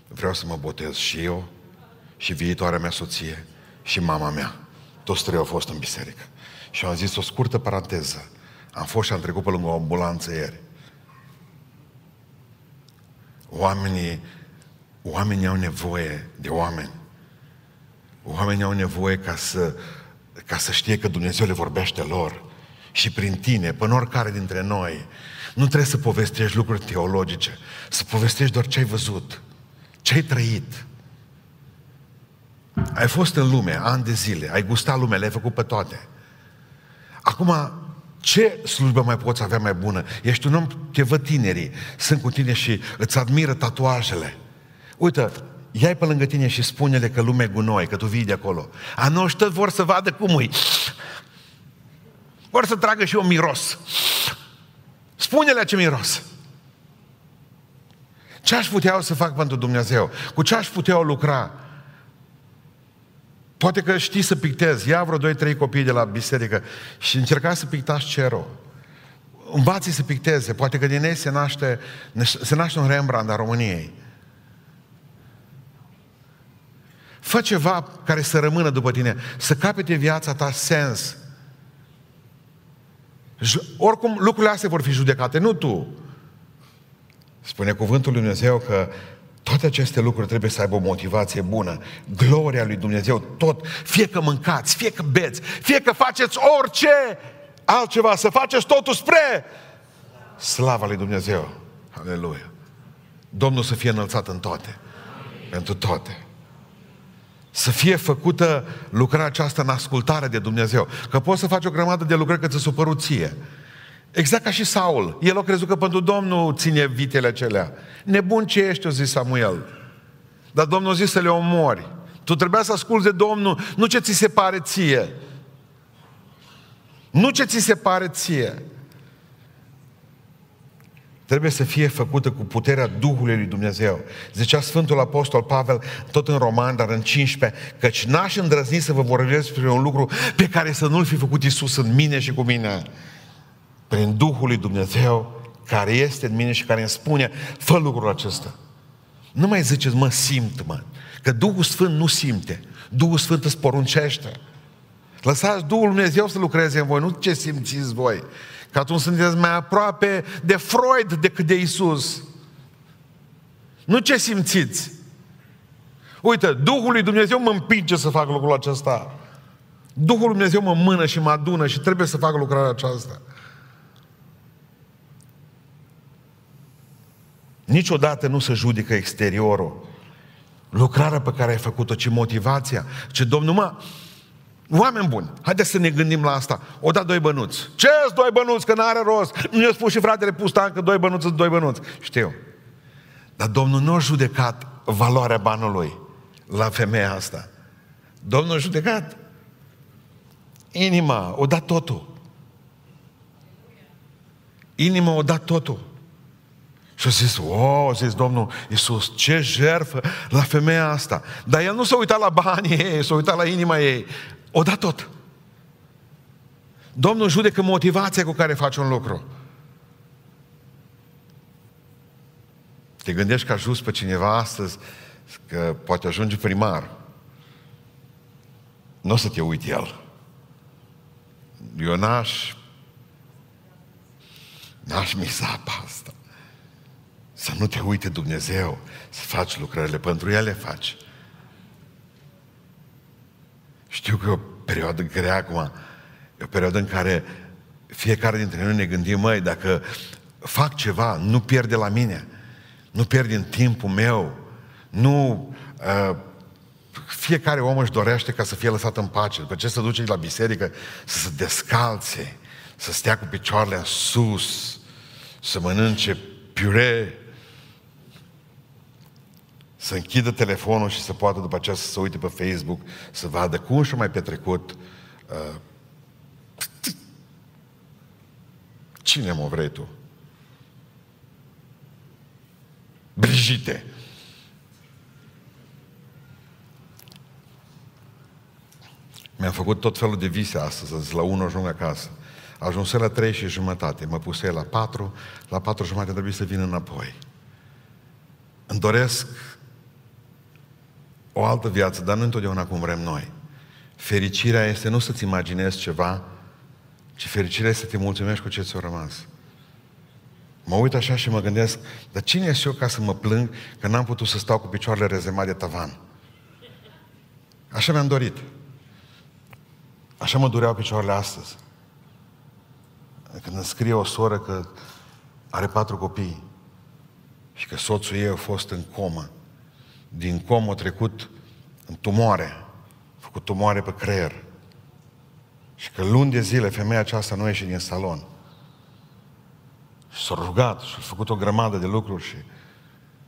Speaker 1: vreau să mă botez și eu, și viitoarea mea soție, și mama mea. Toți trei au fost în biserică. Și am zis o scurtă paranteză. Am fost și am trecut pe lângă o ambulanță ieri. Oamenii, oamenii au nevoie de oameni. Oamenii au nevoie ca să, ca să știe că Dumnezeu le vorbește lor. Și prin tine, până oricare dintre noi, nu trebuie să povestești lucruri teologice, să povestești doar ce ai văzut, ce ai trăit. Ai fost în lume ani de zile, ai gustat lumea, le-ai făcut pe toate. Acum, ce slujbă mai poți avea mai bună? Ești un om, te văd tinerii, sunt cu tine și îți admiră tatuajele. Uite, ia pe lângă tine și spune-le că lumea e gunoi, că tu vii de acolo. A noștri tot vor să vadă cum e. Vor să tragă și eu miros. Spune-le ce miros. Ce aș putea să fac pentru Dumnezeu? Cu ce aș putea lucra? Poate că știi să pictezi. Ia vreo doi, trei copii de la biserică și încercați să pictați cerul. Învați să picteze. Poate că din ei se naște, se naște un Rembrandt a României. Fă ceva care să rămână după tine, să capete viața ta sens. Oricum, lucrurile astea vor fi judecate, nu tu. Spune cuvântul lui Dumnezeu că toate aceste lucruri trebuie să aibă o motivație bună. Gloria lui Dumnezeu, tot, fie că mâncați, fie că beți, fie că faceți orice altceva, să faceți totul spre slava lui Dumnezeu. Aleluia. Domnul să fie înălțat în toate. Amin. Pentru toate. Să fie făcută lucrarea aceasta în ascultare de Dumnezeu. Că poți să faci o grămadă de lucrări că ți-a supărut ție. Exact ca și Saul. El a crezut că pentru Domnul ține vitele acelea. Nebun ce ești, o zis Samuel. Dar Domnul a zis să le omori. Tu trebuia să asculți de Domnul, nu ce ți se pare ție. Nu ce ți se pare ție trebuie să fie făcută cu puterea Duhului lui Dumnezeu. Zicea Sfântul Apostol Pavel, tot în Roman, dar în 15, căci n-aș îndrăzni să vă vorbesc despre un lucru pe care să nu-l fi făcut Isus în mine și cu mine. Prin Duhul lui Dumnezeu, care este în mine și care îmi spune, fă lucrul acesta. Nu mai ziceți, mă simt, mă. Că Duhul Sfânt nu simte. Duhul Sfânt îți poruncește. Lăsați Duhul Dumnezeu să lucreze în voi, nu ce simțiți voi. Că atunci sunteți mai aproape de Freud decât de Isus. Nu ce simțiți. Uite, Duhul lui Dumnezeu mă împinge să fac lucrul acesta. Duhul lui Dumnezeu mă mână și mă adună și trebuie să fac lucrarea aceasta. Niciodată nu se judecă exteriorul. Lucrarea pe care ai făcut-o, ci motivația. Ce Domnul, mă, Oameni buni, haideți să ne gândim la asta. O da doi bănuți. ce doi bănuți, că n-are rost? Nu i-a spus și fratele Pustan că doi bănuți sunt doi bănuți. Știu. Dar Domnul nu a judecat valoarea banului la femeia asta. Domnul a judecat inima, o dat totul. Inima o dat totul. Și a zis, wow, a zis Domnul Iisus, ce jerfă la femeia asta. Dar el nu s-a uitat la banii ei, s-a uitat la inima ei. O dat tot. Domnul judecă motivația cu care faci un lucru. Te gândești că ajuns pe cineva astăzi că poate ajunge primar. Nu o să te uiti el. Eu n-aș n-aș misa pe asta. Să nu te uite Dumnezeu să faci lucrările, pentru ele faci. Știu că e o perioadă grea acum, e o perioadă în care fiecare dintre noi ne gândim, măi, dacă fac ceva, nu pierde la mine, nu pierd din timpul meu, nu... Uh, fiecare om își dorește ca să fie lăsat în pace. După ce se duce la biserică, să se descalțe, să stea cu picioarele în sus, să mănânce piure, să închidă telefonul și să poată după aceea să se uite pe Facebook, să vadă cum și-a mai petrecut uh, Cine mă vrei tu? Brigite. Mi-am făcut tot felul de vise astăzi, la 1 ajung acasă. Ajuns la 3 și jumătate, mă puse la 4, la 4 jumătate trebuie să vin înapoi. Îmi doresc o altă viață, dar nu întotdeauna cum vrem noi. Fericirea este nu să-ți imaginezi ceva, ci fericirea este să te mulțumești cu ce ți-a rămas. Mă uit așa și mă gândesc, dar cine ești eu ca să mă plâng că n-am putut să stau cu picioarele rezemate de tavan? Așa mi-am dorit. Așa mă dureau picioarele astăzi. Când îmi scrie o soră că are patru copii și că soțul ei a fost în comă din com a trecut în tumoare, a făcut tumoare pe creier. Și că luni de zile femeia aceasta nu ieșe din salon. Și s-a rugat și a făcut o grămadă de lucruri și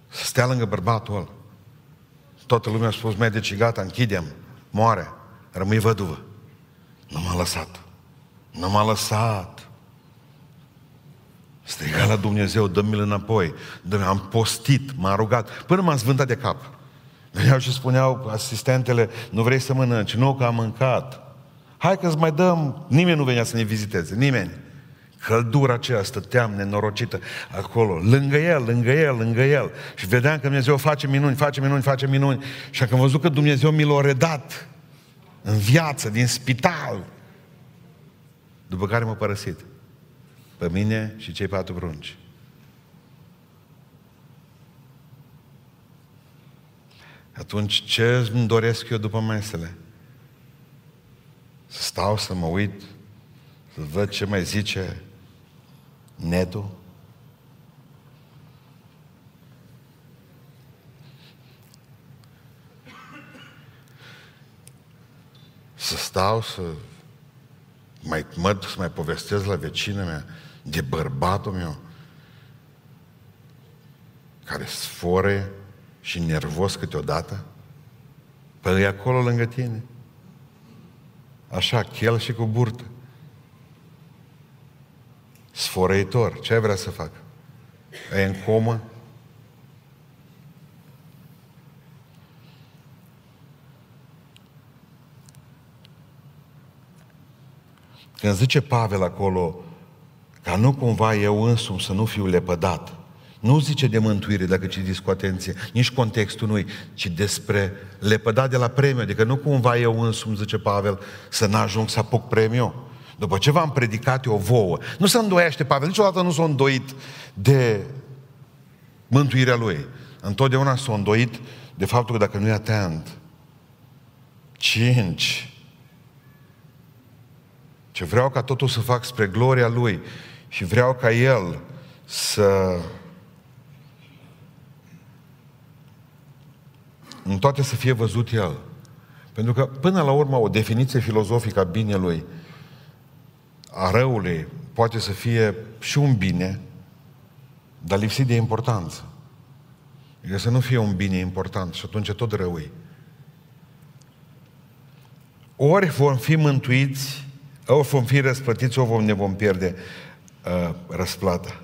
Speaker 1: să stea lângă bărbatul ăla. Toată lumea a spus, medicii, gata, închidem, moare, rămâi văduvă. Nu m-a lăsat. Nu m-a lăsat. Striga la Dumnezeu, dă-mi-l înapoi. dă am postit, m-a rugat, până m-am zvântat de cap. Veneau și spuneau asistentele, nu vrei să mănânci? Nu, că am mâncat. Hai că îți mai dăm... Nimeni nu venea să ne viziteze, nimeni. Căldura aceea stăteam nenorocită acolo, lângă el, lângă el, lângă el. Și vedeam că Dumnezeu face minuni, face minuni, face minuni. Și am văzut că Dumnezeu mi l-a redat în viață, din spital. După care m-a părăsit. Pe mine și cei patru prunci. Atunci ce îmi doresc eu după mesele? Să stau să mă uit, să văd ce mai zice netul? Să stau să mai mă să mai povestesc la vecina mea de bărbatul meu care sfore și nervos câteodată? Păi e acolo lângă tine. Așa, chel și cu burtă. Sfărăitor. Ce ai vrea să fac? E în comă? Când zice Pavel acolo, ca nu cumva eu însumi să nu fiu lepădat, nu zice de mântuire, dacă citiți cu atenție, nici contextul nu ci despre lepădat de la premiu. Adică nu cumva eu însumi, zice Pavel, să n-ajung să apuc premiu. După ce v-am predicat eu vouă, nu se îndoiește Pavel, niciodată nu s-a îndoit de mântuirea lui. întotdeauna s-a îndoit de faptul că dacă nu e atent, cinci, ce vreau ca totul să fac spre gloria Lui și vreau ca El să în toate să fie văzut El. Pentru că, până la urmă, o definiție filozofică a binelui, a răului, poate să fie și un bine, dar lipsit de importanță. Adică să nu fie un bine important și atunci tot răui. Ori vom fi mântuiți, ori vom fi răsplătiți, ori vom, ne vom pierde uh, răsplata.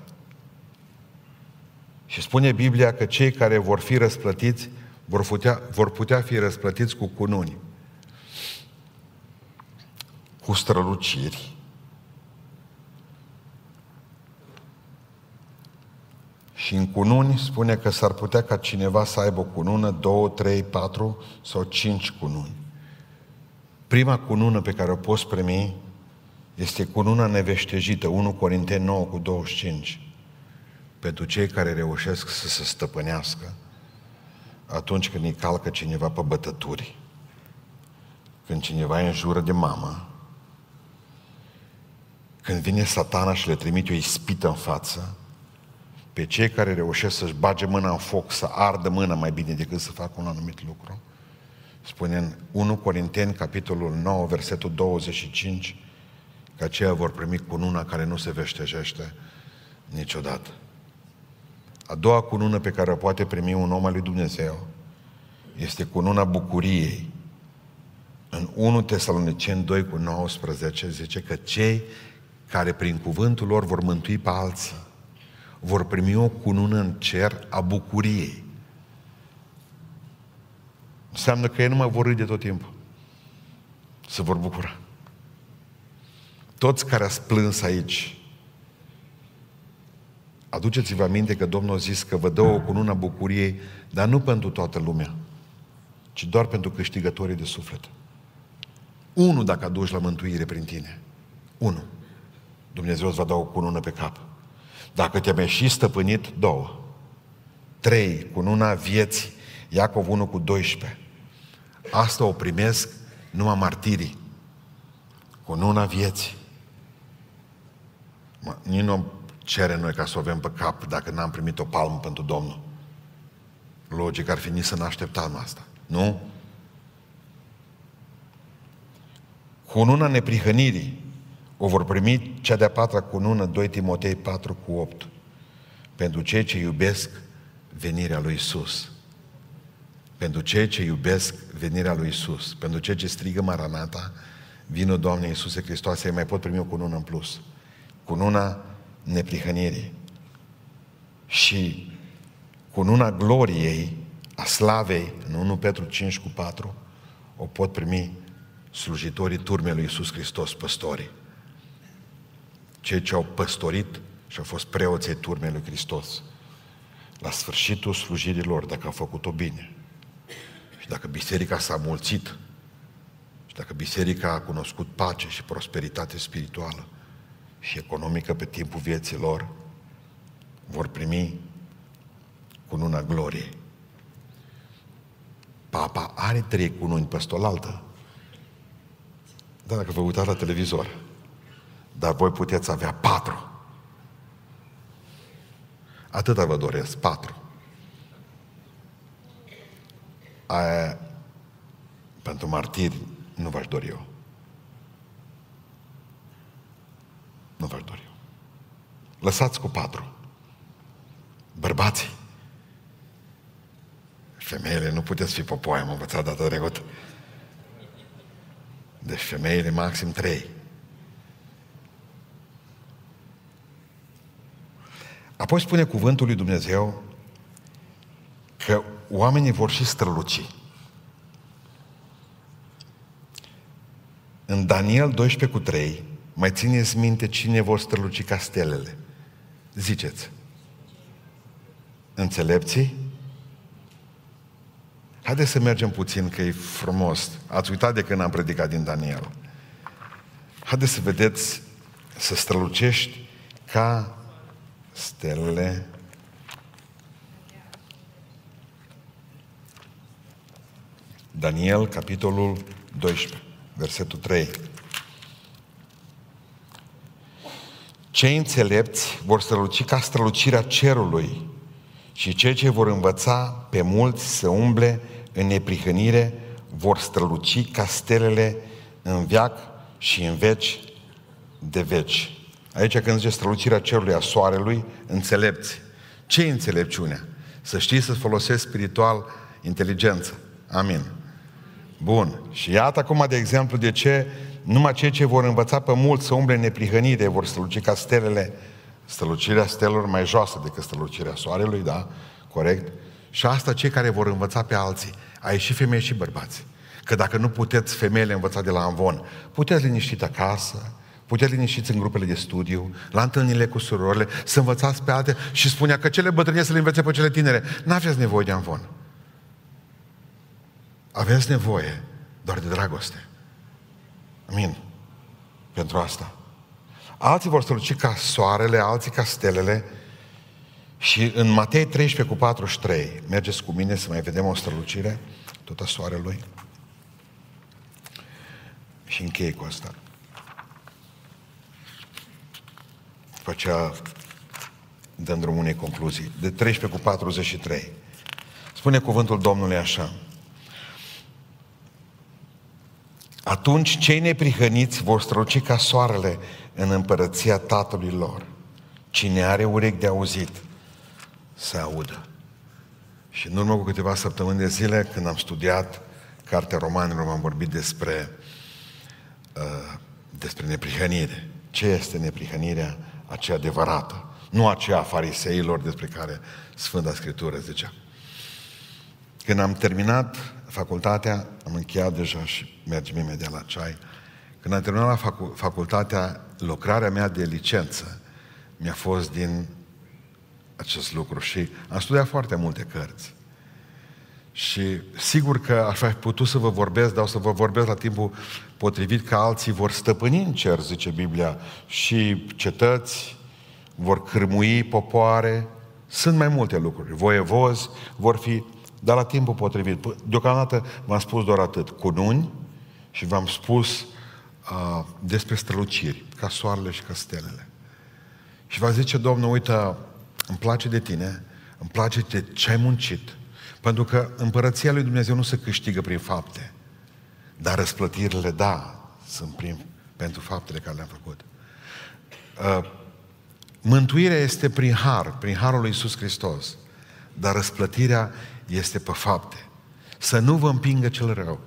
Speaker 1: Și spune Biblia că cei care vor fi răsplătiți vor putea, vor putea fi răsplătiți cu cununi, cu străluciri, Și în cununi spune că s-ar putea ca cineva să aibă o cunună, două, trei, patru sau cinci cununi. Prima cunună pe care o poți primi este cununa neveștejită, 1 Corinteni 9 cu 25. Pentru cei care reușesc să se stăpânească atunci când îi calcă cineva pe bătături, când cineva îi înjură de mamă, când vine satana și le trimite o ispită în față, pe cei care reușesc să-și bage mâna în foc, să ardă mâna mai bine decât să facă un anumit lucru. Spune în 1 Corinteni, capitolul 9, versetul 25, că aceia vor primi cununa care nu se veștejește niciodată. A doua cunună pe care o poate primi un om al lui Dumnezeu este cununa bucuriei. În 1 Tesalonicen 2 cu 19 zice că cei care prin cuvântul lor vor mântui pe alții vor primi o cunună în cer a bucuriei. Înseamnă că ei nu mai vor râde tot timpul. Se vor bucura. Toți care ați plâns aici, aduceți-vă aminte că Domnul a zis că vă dă o cunună bucuriei, dar nu pentru toată lumea, ci doar pentru câștigătorii de suflet. Unu dacă aduci la mântuire prin tine. Unu. Dumnezeu îți va da o cunună pe cap. Dacă te-ai și stăpânit, două. Trei, cu una vieții, Iacov 1 cu 12. Asta o primesc numai martirii. Cu una vieții. Mă, nici nu cere noi ca să o avem pe cap dacă n-am primit o palmă pentru Domnul. Logic ar fi nici să ne așteptam asta. Nu? Cu una neprihănirii, o vor primi cea de-a patra cunună, 2 Timotei 4 cu 8. Pentru cei ce iubesc venirea lui Isus. Pentru cei ce iubesc venirea lui Isus. Pentru cei ce strigă Maranata, vină Doamne Iisuse Hristoase, mai pot primi o cunună în plus. Cununa neprihănirii. Și cununa gloriei, a slavei, în 1 Petru 5 cu 4, o pot primi slujitorii turmei lui Iisus Hristos, păstorii cei ce au păstorit și au fost preoții turmei lui Hristos. La sfârșitul slujirilor, dacă au făcut-o bine, și dacă biserica s-a mulțit, și dacă biserica a cunoscut pace și prosperitate spirituală și economică pe timpul vieții lor, vor primi cununa gloriei. Papa are trei cununi pe stolaltă. Dar dacă vă uitați la televizor, dar voi puteți avea patru. Atâta vă doresc, patru. Aia, pentru martiri, nu v-aș dori eu. Nu v-aș dori eu. Lăsați cu patru. Bărbații. Femeile, nu puteți fi popoaie, am învățat data trecută. Deci femeile maxim trei. Apoi spune cuvântul lui Dumnezeu că oamenii vor și străluci. În Daniel 12 cu 3, mai țineți minte cine vor străluci ca stelele. Ziceți. Înțelepții? Haideți să mergem puțin, că e frumos. Ați uitat de când am predicat din Daniel. Haideți să vedeți, să strălucești ca stelele Daniel, capitolul 12, versetul 3. Cei înțelepți vor străluci ca strălucirea cerului și cei ce vor învăța pe mulți să umble în neprihănire vor străluci ca stelele în viac și în veci de veci. Aici când zice strălucirea cerului a soarelui, înțelepți. Ce înțelepciunea? Să știi să folosesc spiritual inteligență. Amin. Bun. Și iată acum, de exemplu, de ce numai cei ce vor învăța pe mult să umble în neprihănire vor străluci ca stelele, strălucirea stelelor mai joasă decât strălucirea soarelui, da? Corect? Și asta cei care vor învăța pe alții. Ai și femei și bărbați. Că dacă nu puteți femeile învăța de la Amvon, puteți liniștit acasă, puteți liniștiți în grupele de studiu, la întâlnirile cu surorile, să învățați pe alte și spunea că cele bătrâne să le învețe pe cele tinere. N-aveți nevoie de Amvon. Aveți nevoie doar de dragoste. Amin. Pentru asta. Alții vor străluci ca soarele, alții ca stelele. Și în Matei 13 cu 43, mergeți cu mine să mai vedem o strălucire, tot a soarelui. Și închei cu asta. După aceea dăm drumul unei concluzii. De 13 cu 43. Spune cuvântul Domnului așa. Atunci cei neprihăniți vor străluci ca soarele în împărăția Tatălui lor. Cine are urechi de auzit, să audă. Și în urmă cu câteva săptămâni de zile, când am studiat Cartea Romanilor, am vorbit despre, uh, despre neprihănire. Ce este neprihănirea aceea adevărată? Nu aceea a fariseilor despre care Sfânta Scriptură zicea. Când am terminat facultatea, am încheiat deja și mergem imediat la ceai, când am terminat la facu- facultatea, lucrarea mea de licență mi-a fost din acest lucru și am studiat foarte multe cărți. Și sigur că aș fi putut să vă vorbesc, dar o să vă vorbesc la timpul potrivit că alții vor stăpâni în cer, zice Biblia, și cetăți, vor cârmui popoare, sunt mai multe lucruri. Voievozi vor fi dar la timpul potrivit. Deocamdată v-am spus doar atât, cununi și v-am spus uh, despre străluciri, ca soarele și ca stelele. Și va zice, Domnul, uite, îmi place de tine, îmi place de ce ai muncit, pentru că împărăția lui Dumnezeu nu se câștigă prin fapte, dar răsplătirile, da, sunt prin, pentru faptele care le-am făcut. Uh, mântuirea este prin har, prin harul lui Iisus Hristos, dar răsplătirea este pe fapte. Să nu vă împingă cel rău,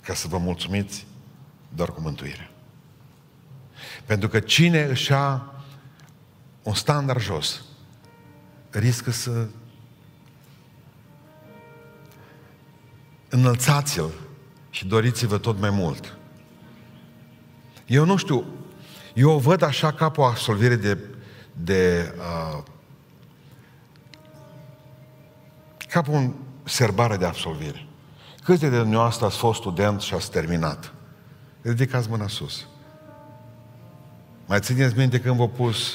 Speaker 1: ca să vă mulțumiți doar cu mântuire. Pentru că cine își a un standard jos, riscă să înălțați-l și doriți-vă tot mai mult. Eu nu știu, eu o văd așa ca o absolvire de, de uh, ca pe un serbare de absolvire. Câte de dumneavoastră ați fost student și ați terminat? Ridicați mâna sus. Mai țineți minte când v-a pus...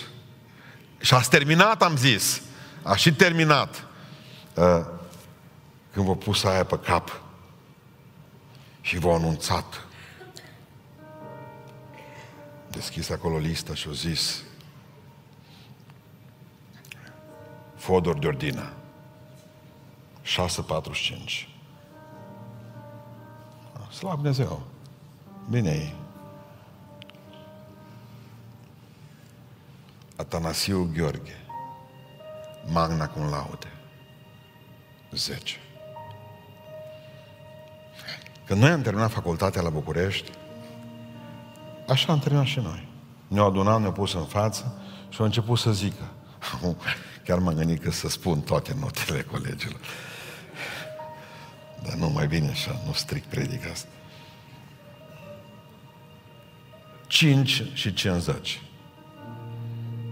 Speaker 1: Și ați terminat, am zis. A și terminat. Uh, când v-a pus aia pe cap și v-a anunțat. Deschis acolo lista și a zis Fodor de Ordina. 6.45. Slab Dumnezeu. Bine e. Atanasiu Gheorghe. Magna cum laude. 10. Când noi am terminat facultatea la București, așa am terminat și noi. Ne-au adunat, ne-au pus în față și au început să zică. Chiar m-am gândit că să spun toate notele colegilor. Dar nu, mai bine așa, nu stric predica asta. 5 și 50.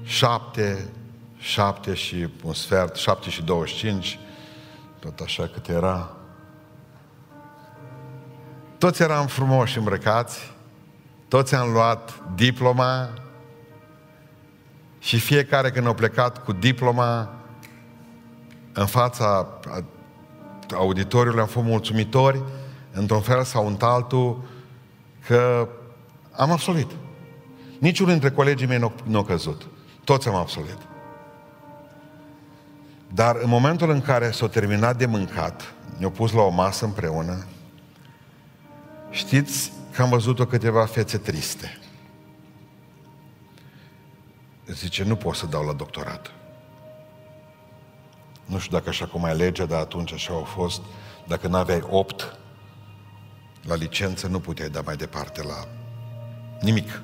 Speaker 1: 7, 7 și un sfert, 7 și 25, tot așa cât era. Toți eram frumoși îmbrăcați, toți am luat diploma și fiecare când au plecat cu diploma în fața auditoriului, am fost mulțumitori, într-un fel sau în altul, că am absolvit. Niciunul dintre colegii mei nu, nu a căzut. Toți am absolvit. Dar în momentul în care s-a terminat de mâncat, ne-au pus la o masă împreună, știți că am văzut-o câteva fețe triste. Zice, nu pot să dau la doctorat. Nu știu dacă așa cum ai legea, dar atunci așa au fost. Dacă nu aveai opt la licență, nu puteai da mai departe la nimic.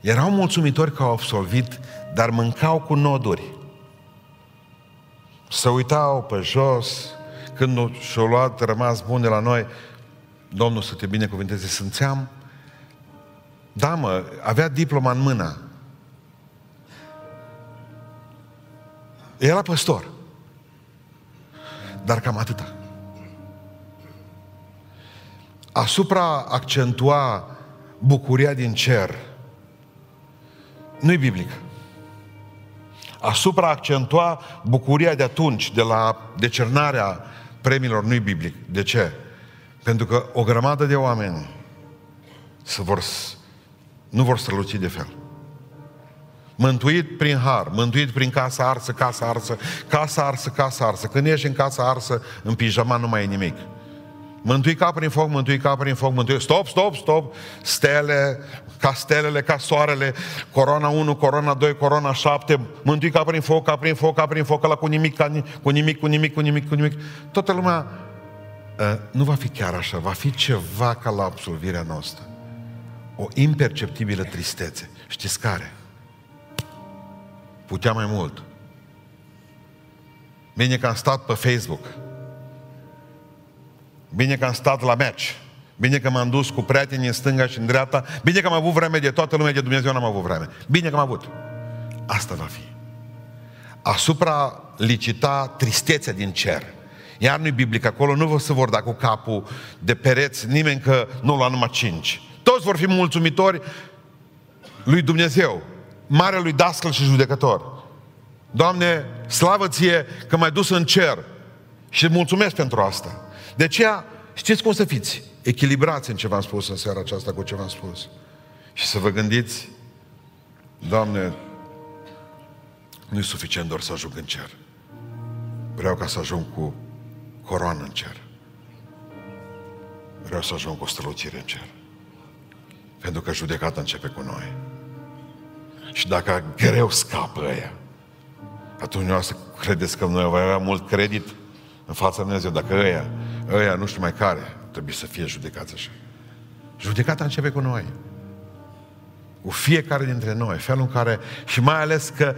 Speaker 1: Erau mulțumitori că au absolvit, dar mâncau cu noduri. Se uitau pe jos, când și-au luat rămas bun de la noi, Domnul să te binecuvânteze, simțeam, da mă, avea diploma în mână. Era păstor. Dar cam atâta. Asupra accentua bucuria din cer, nu-i biblic. Asupra accentua bucuria de atunci, de la decernarea premiilor, nu-i biblic. De ce? Pentru că o grămadă de oameni se vor, nu vor străluci de fel. Mântuit prin har, mântuit prin casa arsă, casa arsă, casa arsă, casa arsă. Când ești în casa arsă, în pijama nu mai e nimic. Mântui ca prin foc, mântui ca prin foc, mântui... Stop, stop, stop! Stele, ca stelele, ca soarele, corona 1, corona 2, corona 7, mântui ca prin foc, ca prin foc, ca prin foc, ăla cu nimic, ca, cu nimic, cu nimic, cu nimic, cu nimic. Toată lumea uh, nu va fi chiar așa, va fi ceva ca la absolvirea noastră. O imperceptibilă tristețe. Știți care? Putea mai mult. Bine că am stat pe Facebook. Bine că am stat la match. Bine că m-am dus cu prietenii în stânga și în dreapta. Bine că am avut vreme de toată lumea, de Dumnezeu n-am avut vreme. Bine că am avut. Asta va fi. Asupra licita tristețea din cer. Iar nu-i biblic, acolo nu vă să vor da cu capul de pereți nimeni că nu lua numai cinci. Toți vor fi mulțumitori lui Dumnezeu marelui dascăl și judecător. Doamne, slavă ție că m-ai dus în cer și mulțumesc pentru asta. De aceea, știți cum să fiți? Echilibrați în ce v-am spus în seara aceasta cu ce v-am spus. Și să vă gândiți, Doamne, nu e suficient doar să ajung în cer. Vreau ca să ajung cu coroană în cer. Vreau să ajung cu o strălucire în cer. Pentru că judecata începe cu noi. Și dacă greu scapă ăia, atunci nu să credeți că noi vom avea mult credit în fața lui Dumnezeu. Dacă ăia, ăia nu știu mai care, trebuie să fie judecați așa. Judecata începe cu noi. Cu fiecare dintre noi. Felul în care, și mai ales că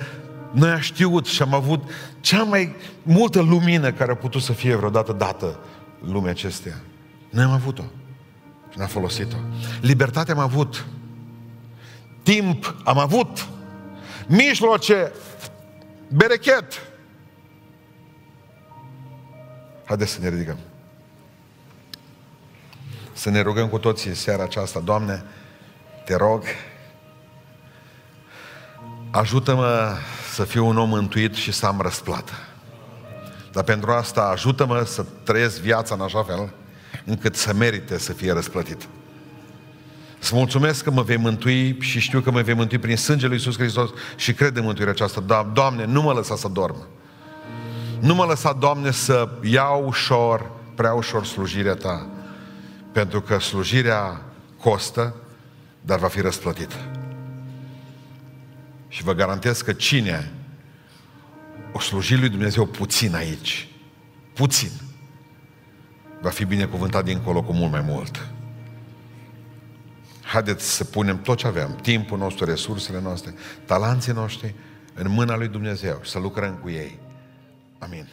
Speaker 1: noi am știut și am avut cea mai multă lumină care a putut să fie vreodată dată lumea acesteia. Noi am avut-o. Și ne-am folosit-o. Libertatea am avut. Timp am avut. Mijloace, berechet. Haideți să ne ridicăm. Să ne rugăm cu toții în seara aceasta. Doamne, te rog, ajută-mă să fiu un om mântuit și să am răsplată. Dar pentru asta ajută-mă să trăiesc viața în așa fel încât să merite să fie răsplătit. Să mulțumesc că mă vei mântui și știu că mă vei mântui prin sângele Lui Iisus Hristos și cred în mântuirea aceasta. Da, Doamne, nu mă lăsa să dorm. Nu mă lăsa, Doamne, să iau ușor, prea ușor slujirea Ta. Pentru că slujirea costă, dar va fi răsplătită. Și vă garantez că cine o sluji lui Dumnezeu puțin aici, puțin, va fi binecuvântat dincolo cu mult mai mult. Haideți să punem tot ce avem, timpul nostru, resursele noastre, talanții noștri, în mâna lui Dumnezeu și să lucrăm cu ei. Amin.